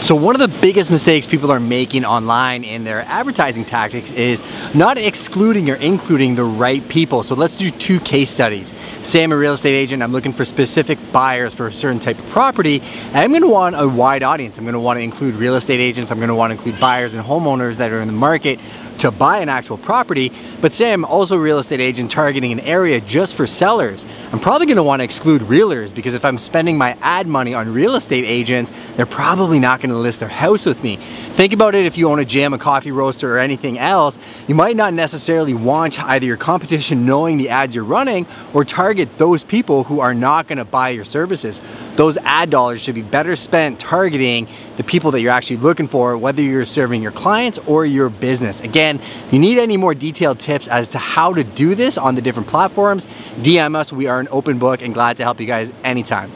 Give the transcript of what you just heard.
So one of the biggest mistakes people are making online in their advertising tactics is not excluding or including the right people. So let's do two case studies. Say I'm a real estate agent, I'm looking for specific buyers for a certain type of property, and I'm gonna want a wide audience. I'm gonna wanna include real estate agents, I'm gonna wanna include buyers and homeowners that are in the market to buy an actual property, but say I'm also a real estate agent targeting an area just for sellers. I'm probably gonna wanna exclude realtors because if I'm spending my ad money on real estate agents, they're probably not gonna list their house with me. Think about it if you own a gym, a coffee roaster, or anything else, you might not necessarily want either your competition knowing the ads you're running or target those people who are not gonna buy your services. Those ad dollars should be better spent targeting the people that you're actually looking for, whether you're serving your clients or your business. Again, if you need any more detailed tips as to how to do this on the different platforms, DM us. We are an open book and glad to help you guys anytime.